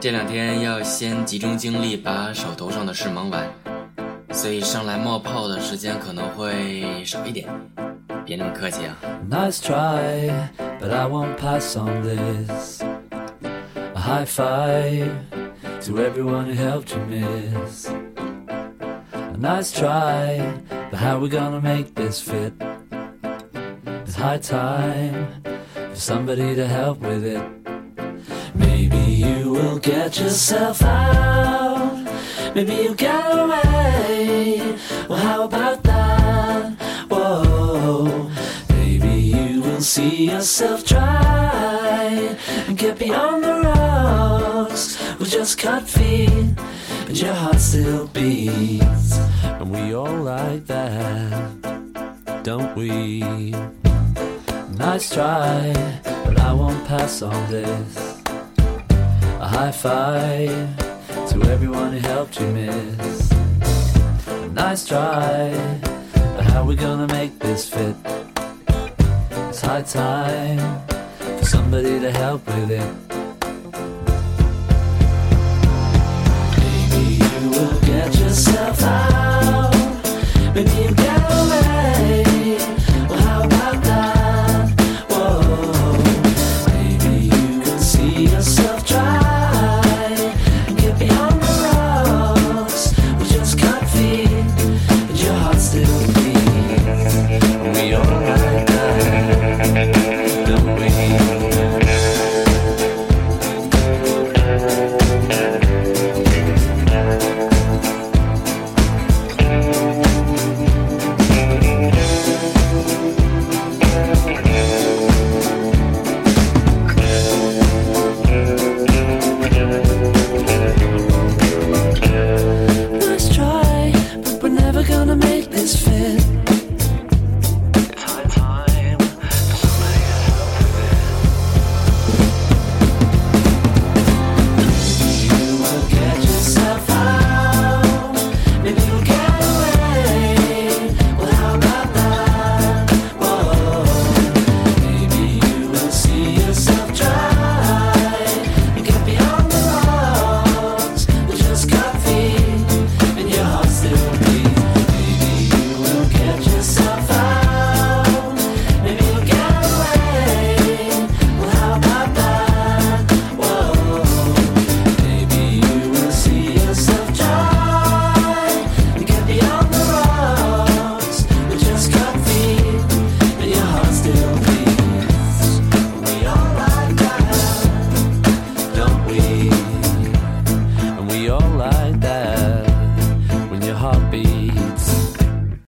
这两天要先集中精力把手头上的事忙完，所以上来冒泡的时间可能会少一点，别那么客气啊。Nice try, but I won't pass on this. A high five to everyone who helped you miss. A nice try, but how we gonna make this fit? It's high time for somebody to help with it. You will get yourself out. Maybe you'll get away. Well, how about that? Whoa. Maybe you will see yourself try and get beyond the rocks with just cut feet, but your heart still beats. And we all like that, don't we? Nice try, but I won't pass on this. High five to everyone who helped you miss. A nice try, but how we gonna make this fit? It's high time for somebody to help with it. Maybe you will get yourself out. Maybe you get